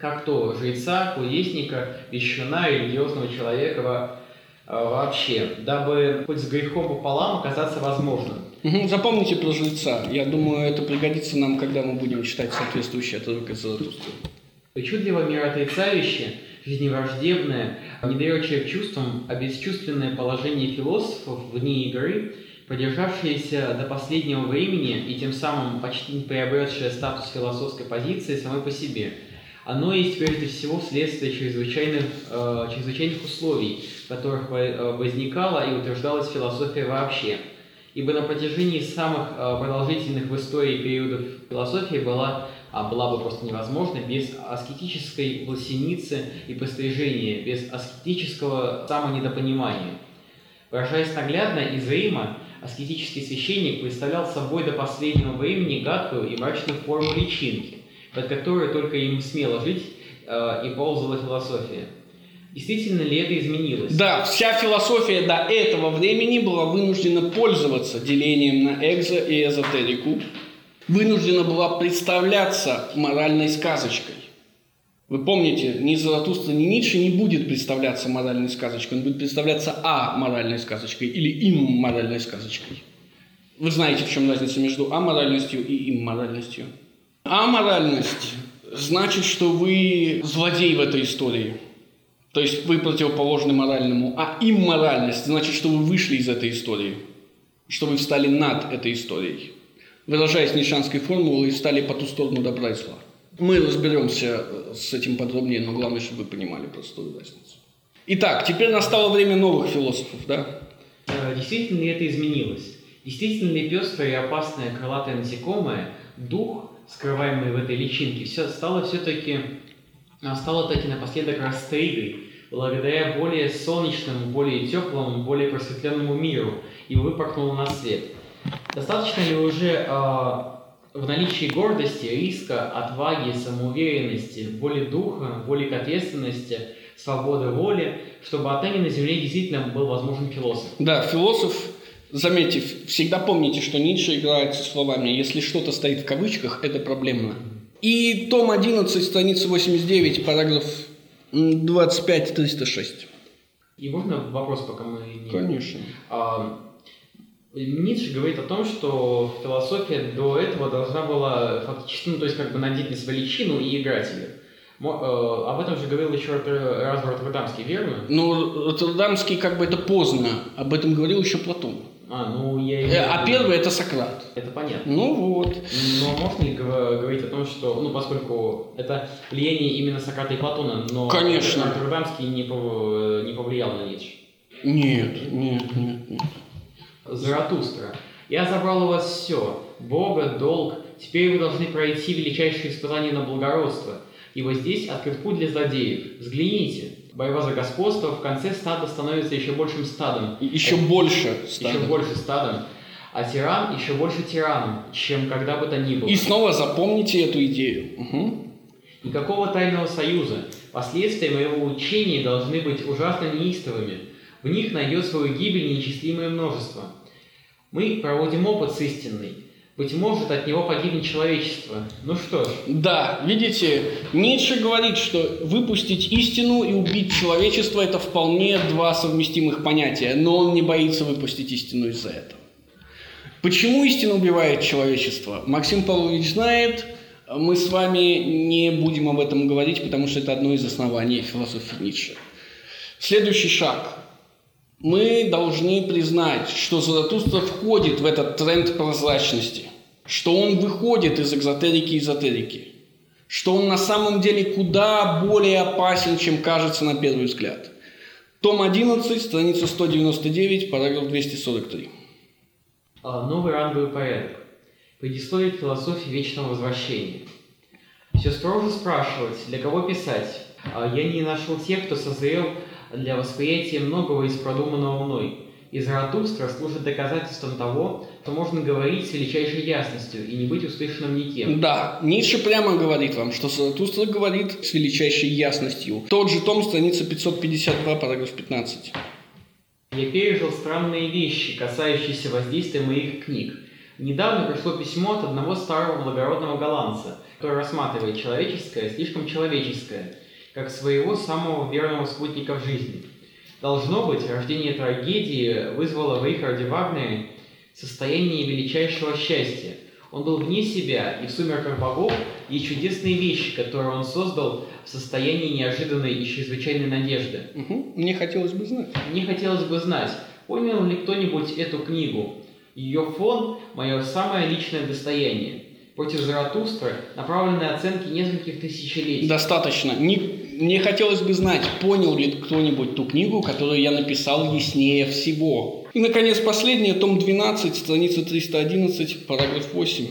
[SPEAKER 3] как то жреца, кудесника, вещуна, религиозного человека, а, вообще, дабы хоть с грехом пополам оказаться возможным.
[SPEAKER 1] Угу, запомните про жреца. Я думаю, это пригодится нам, когда мы будем читать соответствующие отрывок из Заратустры.
[SPEAKER 3] Причудливо мироотрицающее, жизневраждебное, недоверчивое чувствам, а бесчувственное положение философов вне игры, продержавшееся до последнего времени и тем самым почти не приобретшее статус философской позиции самой по себе – оно есть прежде всего следствие чрезвычайных, э, чрезвычайных условий, в которых э, возникала и утверждалась философия вообще. Ибо на протяжении самых э, продолжительных в истории периодов философии была, а была бы просто невозможна без аскетической власеницы и пострижения, без аскетического самонедопонимания. Выражаясь наглядно, из Рима аскетический священник представлял собой до последнего времени гадкую и мрачную форму личинки, под которой только им смело жить э, и ползала философия. Действительно ли это изменилось?
[SPEAKER 1] Да, вся философия до этого времени была вынуждена пользоваться делением на экзо и эзотерику, вынуждена была представляться моральной сказочкой. Вы помните, ни Заратустра, ни Ницше не будет представляться моральной сказочкой, он будет представляться а моральной сказочкой или им моральной сказочкой. Вы знаете, в чем разница между аморальностью и имморальностью? Аморальность значит, что вы злодей в этой истории. То есть вы противоположны моральному. А имморальность значит, что вы вышли из этой истории. Что вы встали над этой историей. Выражаясь нишанской формулой, стали по ту сторону добра и зла. Мы разберемся с этим подробнее, но главное, чтобы вы понимали простую разницу. Итак, теперь настало время новых философов, да?
[SPEAKER 3] Э, действительно ли это изменилось? Действительно ли пестрое и опасное крылатое насекомое, дух, скрываемые в этой личинке, все стало все-таки а, стало таки напоследок растригой, благодаря более солнечному, более теплому, более просветленному миру, и выпорхнуло на свет. Достаточно ли уже э, в наличии гордости, риска, отваги, самоуверенности, воли духа, воли к ответственности, свободы воли, чтобы отныне на Земле действительно был возможен философ?
[SPEAKER 1] Да, философ Заметьте, всегда помните, что Ницше играет со словами «если что-то стоит в кавычках, это проблемно». И том 11, страница 89, параграф 25-306.
[SPEAKER 3] И можно вопрос, пока мы не...
[SPEAKER 1] Конечно.
[SPEAKER 3] А, Ницше говорит о том, что философия до этого должна была фактически, ну, то есть как бы надеть на себя личину и играть ее. Э, об этом же говорил еще раз Роттердамский, верно?
[SPEAKER 1] Ну, Роттердамский как бы это поздно. Об этом говорил еще Платон.
[SPEAKER 3] А, ну я...
[SPEAKER 1] Э, а первый это Сократ.
[SPEAKER 3] Это понятно.
[SPEAKER 1] Ну вот.
[SPEAKER 3] Но можно ли говорить о том, что, ну поскольку это влияние именно Сократа и Платона, но
[SPEAKER 1] Конечно.
[SPEAKER 3] Роттердамский не, пов... не повлиял на Ницше?
[SPEAKER 1] Нет, нет, нет, нет.
[SPEAKER 3] Заратустра. Я забрал у вас все. Бога, долг. Теперь вы должны пройти величайшие испытания на благородство. Ибо здесь открыт путь для злодеев. Взгляните борьба за господство, в конце стадо становится еще большим стадом.
[SPEAKER 1] Еще Это, больше стадом.
[SPEAKER 3] Еще больше стадом. А тиран еще больше тираном, чем когда бы то ни было.
[SPEAKER 1] И снова запомните эту идею. Угу.
[SPEAKER 3] Никакого тайного союза. Последствия моего учения должны быть ужасно неистовыми. В них найдет свою гибель неисчислимое множество. Мы проводим опыт с истинной. Быть может, от него погибнет человечество. Ну что ж.
[SPEAKER 1] Да, видите, Ницше говорит, что выпустить истину и убить человечество – это вполне два совместимых понятия, но он не боится выпустить истину из-за этого. Почему истина убивает человечество? Максим Павлович знает, мы с вами не будем об этом говорить, потому что это одно из оснований философии Ницше. Следующий шаг. Мы должны признать, что Заратустра входит в этот тренд прозрачности, что он выходит из экзотерики и эзотерики, что он на самом деле куда более опасен, чем кажется на первый взгляд. Том 11, страница 199, параграф 243.
[SPEAKER 3] А, новый ранговый порядок. Предисловие к философии вечного возвращения. Все строже спрашивать, для кого писать. А я не нашел тех, кто созрел для восприятия многого из продуманного мной. И Заратустра служит доказательством того, что можно говорить с величайшей ясностью и не быть услышанным никем.
[SPEAKER 1] Да, Ницше прямо говорит вам, что Заратустра говорит с величайшей ясностью. Тот же том, страница 552, параграф 15.
[SPEAKER 3] Я пережил странные вещи, касающиеся воздействия моих книг. Недавно пришло письмо от одного старого благородного голландца, который рассматривает человеческое слишком человеческое – как своего самого верного спутника в жизни. Должно быть, рождение трагедии вызвало в Рихарде Вагнере состояние величайшего счастья. Он был вне себя, и в «Сумерках богов» есть чудесные вещи, которые он создал в состоянии неожиданной и чрезвычайной надежды.
[SPEAKER 1] Угу. Мне хотелось бы знать.
[SPEAKER 3] Мне хотелось бы знать, понял ли кто-нибудь эту книгу. Ее фон – мое самое личное достояние. Против Заратустры направлены оценки нескольких тысячелетий.
[SPEAKER 1] Достаточно. Не, мне хотелось бы знать, понял ли кто-нибудь ту книгу, которую я написал яснее всего. И, наконец, последнее, том 12, страница 311, параграф 8.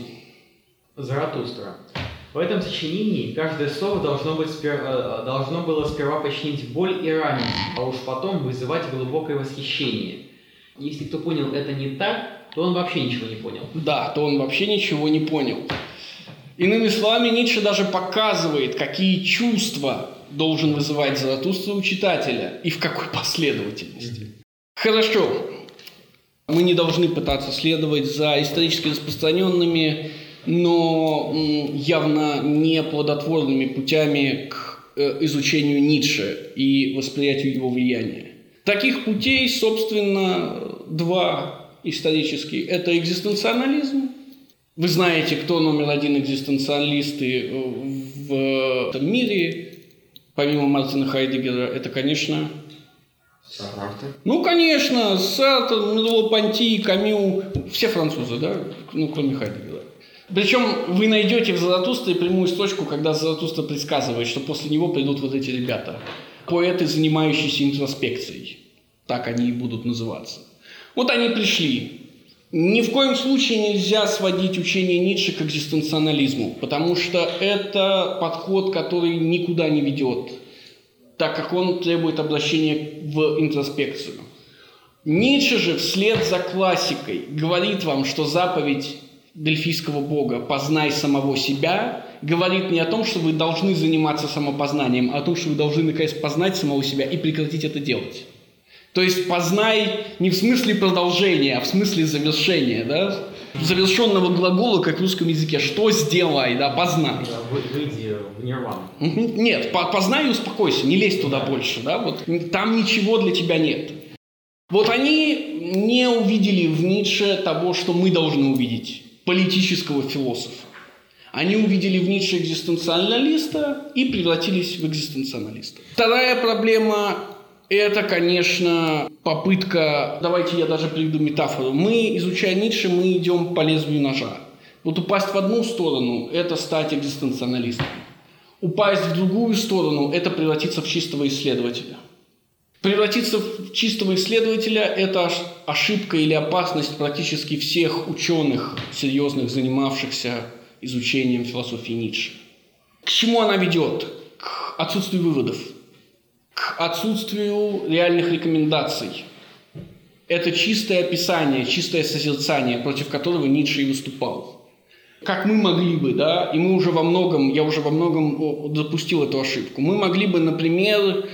[SPEAKER 3] Заратустра. В этом сочинении каждое слово должно, быть спер... Э, должно было сперва починить боль и ранить, а уж потом вызывать глубокое восхищение. Если кто понял это не так, то он вообще ничего не понял.
[SPEAKER 1] Да, то он вообще ничего не понял. Иными словами, Ницше даже показывает, какие чувства должен вызывать Заратустра у читателя и в какой *laughs* последовательности. Хорошо. Мы не должны пытаться следовать за исторически распространенными но явно не плодотворными путями к э, изучению Ницше и восприятию его влияния. Таких путей, собственно, два исторические. Это экзистенциализм. Вы знаете, кто номер один экзистенциалисты э, в этом мире, помимо Мартина Хайдегера, это, конечно,
[SPEAKER 2] Сартр.
[SPEAKER 1] Ну, конечно, Сартр, Мерло-Понти, Камю, все французы, да, ну, кроме Хайдегера. Причем вы найдете в Заратустре прямую строчку, когда Заратустра предсказывает, что после него придут вот эти ребята. Поэты, занимающиеся интроспекцией. Так они и будут называться. Вот они пришли. Ни в коем случае нельзя сводить учение Ницше к экзистенциализму, потому что это подход, который никуда не ведет, так как он требует обращения в интроспекцию. Ницше же вслед за классикой говорит вам, что заповедь дельфийского бога «познай самого себя» говорит не о том, что вы должны заниматься самопознанием, а о том, что вы должны наконец познать самого себя и прекратить это делать. То есть познай не в смысле продолжения, а в смысле завершения, да? Завершенного глагола, как в русском языке. Что сделай, да, познай.
[SPEAKER 3] Выйди в нирвану.
[SPEAKER 1] Нет, познай и успокойся, не лезь туда больше, да, вот там ничего для тебя нет. Вот они не увидели в Ницше того, что мы должны увидеть политического философа. Они увидели в Ницше экзистенциалиста и превратились в экзистенциалиста. Вторая проблема – это, конечно, попытка, давайте я даже приведу метафору. Мы, изучая Ницше, мы идем по лезвию ножа. Вот упасть в одну сторону – это стать экзистенциалистом. Упасть в другую сторону – это превратиться в чистого исследователя. Превратиться в чистого исследователя – это ошибка или опасность практически всех ученых, серьезных, занимавшихся изучением философии Ницше. К чему она ведет? К отсутствию выводов, к отсутствию реальных рекомендаций. Это чистое описание, чистое созерцание, против которого Ницше и выступал. Как мы могли бы, да, и мы уже во многом, я уже во многом допустил эту ошибку, мы могли бы, например,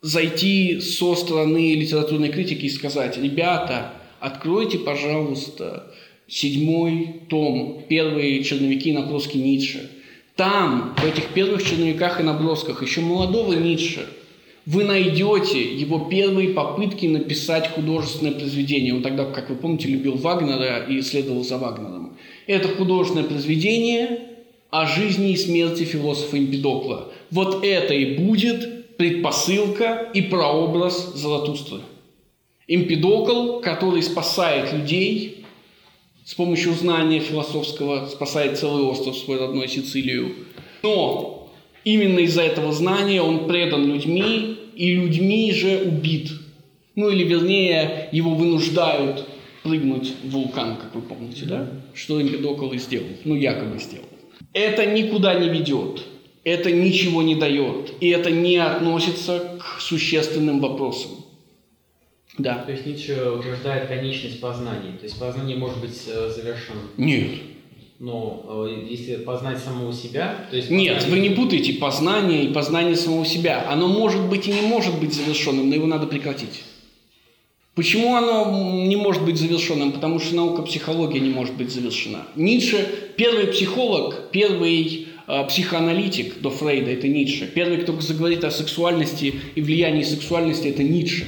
[SPEAKER 1] зайти со стороны литературной критики и сказать, ребята, откройте, пожалуйста, седьмой том, первые черновики и наброски Ницше. Там, в этих первых черновиках и набросках еще молодого Ницше, вы найдете его первые попытки написать художественное произведение. Он тогда, как вы помните, любил Вагнера и следовал за Вагнером. Это художественное произведение о жизни и смерти философа Эмпидокла. Вот это и будет предпосылка и прообраз Золотустры. Эмпидокл, который спасает людей с помощью знания философского, спасает целый остров, свой родной Сицилию. Но именно из-за этого знания он предан людьми, и людьми же убит. Ну или вернее, его вынуждают прыгнуть в вулкан, как вы помните, да? Что Эмпидокл и сделал, ну якобы сделал. Это никуда не ведет это ничего не дает, и это не относится к существенным вопросам. Да.
[SPEAKER 3] То есть Ницше утверждает конечность познания, то есть познание может быть э, завершенным.
[SPEAKER 1] Нет.
[SPEAKER 3] Но э, если познать самого себя, то есть...
[SPEAKER 1] Нет, вы не путаете познание и познание самого себя. Оно может быть и не может быть завершенным, но его надо прекратить. Почему оно не может быть завершенным? Потому что наука психология не может быть завершена. Ницше первый психолог, первый Э, психоаналитик до Фрейда – это Ницше. Первый, кто заговорит о сексуальности и влиянии сексуальности – это Ницше.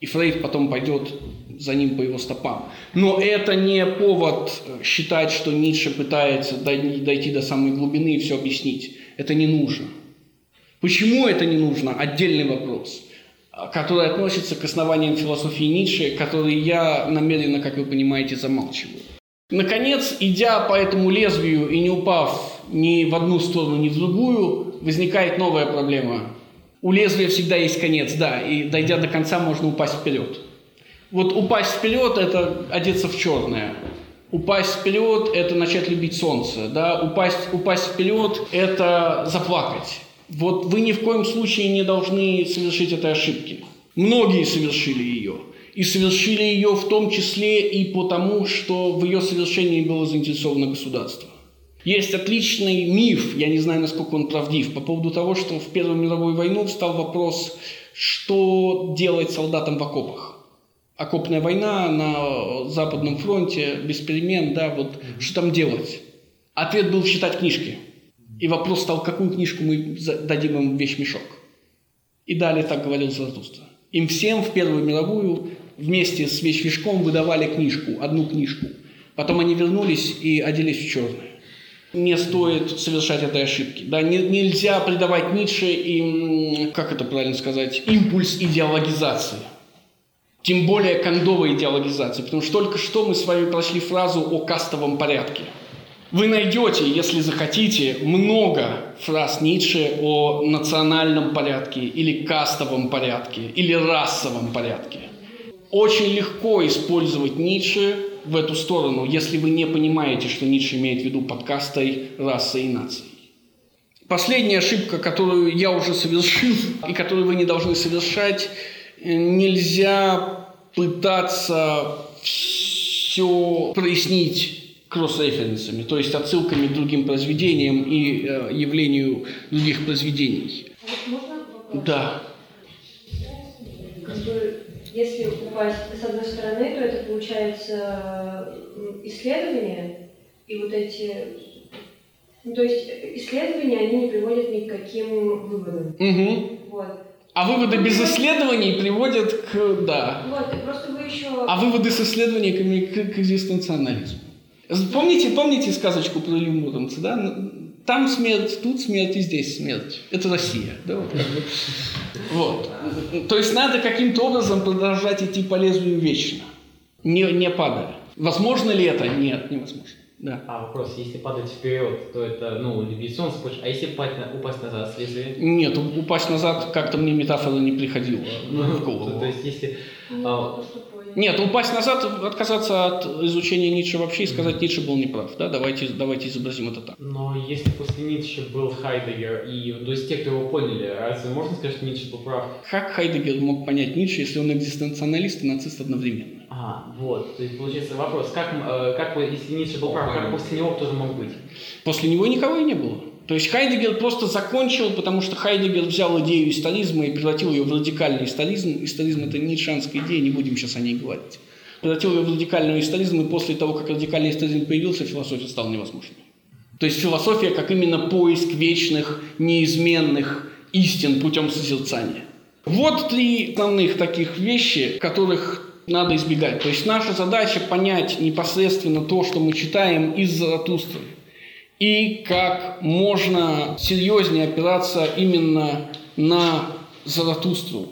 [SPEAKER 1] И Фрейд потом пойдет за ним по его стопам. Но это не повод считать, что Ницше пытается дойти до самой глубины и все объяснить. Это не нужно. Почему это не нужно? Отдельный вопрос, который относится к основаниям философии Ницше, который я намеренно, как вы понимаете, замалчиваю. Наконец, идя по этому лезвию и не упав ни в одну сторону, ни в другую, возникает новая проблема. У лезвия всегда есть конец, да, и дойдя до конца, можно упасть вперед. Вот упасть вперед – это одеться в черное. Упасть вперед – это начать любить солнце. Да? Упасть, упасть вперед – это заплакать. Вот вы ни в коем случае не должны совершить этой ошибки. Многие совершили ее. И совершили ее в том числе и потому, что в ее совершении было заинтересовано государство. Есть отличный миф, я не знаю, насколько он правдив, по поводу того, что в Первую мировую войну встал вопрос, что делать солдатам в окопах. Окопная война на Западном фронте, без перемен, да, вот что там делать? Ответ был читать книжки. И вопрос стал, какую книжку мы дадим им в вещмешок. И далее так говорил Заратустра. Им всем в Первую мировую вместе с вещмешком выдавали книжку, одну книжку. Потом они вернулись и оделись в черное не стоит совершать этой ошибки. Да, не, нельзя придавать Ницше и, как это правильно сказать, импульс идеологизации. Тем более кондовой идеологизации, потому что только что мы с вами прошли фразу о кастовом порядке. Вы найдете, если захотите, много фраз Ницше о национальном порядке или кастовом порядке или расовом порядке. Очень легко использовать Ницше в эту сторону, если вы не понимаете, что Ницше имеет в виду под кастой, расой и нацией. Последняя ошибка, которую я уже совершил *laughs* и которую вы не должны совершать, нельзя пытаться все прояснить кросс-референсами, то есть отсылками к другим произведениям и э, явлению других произведений.
[SPEAKER 4] Можно вопрос?
[SPEAKER 1] Да.
[SPEAKER 4] Как бы если упасть с одной стороны, то это получается исследование, и вот эти... Ну, то есть исследования, они не приводят ни к каким выводам.
[SPEAKER 1] Угу.
[SPEAKER 4] Вот.
[SPEAKER 1] А выводы без исследований приводят к... Да.
[SPEAKER 4] Вот, просто вы еще...
[SPEAKER 1] А выводы с исследований к, к, к экзистенционализму. Помните, помните сказочку про Илью Муромца, да? Там смерть, тут смерть и здесь смерть. Это Россия. Да, вот. вот. То есть надо каким-то образом продолжать идти по лезвию вечно, не, не падая. Возможно ли это? Нет, невозможно. Да.
[SPEAKER 3] А вопрос, если падать вперед, то это, ну, способ, а если упасть, упасть назад лезвия?
[SPEAKER 1] Нет, упасть назад как-то мне метафора не приходила
[SPEAKER 3] ну,
[SPEAKER 1] в *laughs* голову.
[SPEAKER 3] То, есть, если...
[SPEAKER 4] Ну,
[SPEAKER 3] а.
[SPEAKER 1] Нет, упасть назад, отказаться от изучения Ницше вообще и сказать, Ницше был неправ. Да? Давайте, давайте изобразим это так.
[SPEAKER 3] Но если после Ницше был Хайдегер, и то есть те, кто его поняли, разве можно сказать, что Ницше был прав?
[SPEAKER 1] Как Хайдегер мог понять Ницше, если он экзистенционалист и нацист одновременно?
[SPEAKER 3] А, вот. То есть получается вопрос, как, э, как бы, если Ницше был прав, как после него кто же мог быть?
[SPEAKER 1] После него никого и не было. То есть Хайдегер просто закончил, потому что Хайдегер взял идею историзма и превратил ее в радикальный историзм. Историзм – это ницшанская идея, не будем сейчас о ней говорить. Превратил ее в радикальный историзм, и после того, как радикальный историзм появился, философия стала невозможной. То есть философия как именно поиск вечных, неизменных истин путем созерцания. Вот три основных таких вещи, которых надо избегать. То есть наша задача понять непосредственно то, что мы читаем из Заратустры – и как можно серьезнее опираться именно на Заратустру,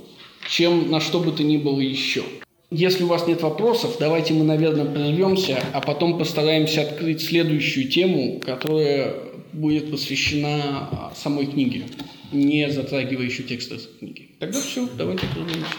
[SPEAKER 1] чем на что бы то ни было еще. Если у вас нет вопросов, давайте мы, наверное, прервемся, а потом постараемся открыть следующую тему, которая будет посвящена самой книге, не затрагивающей текст книги. Тогда все, давайте прервемся.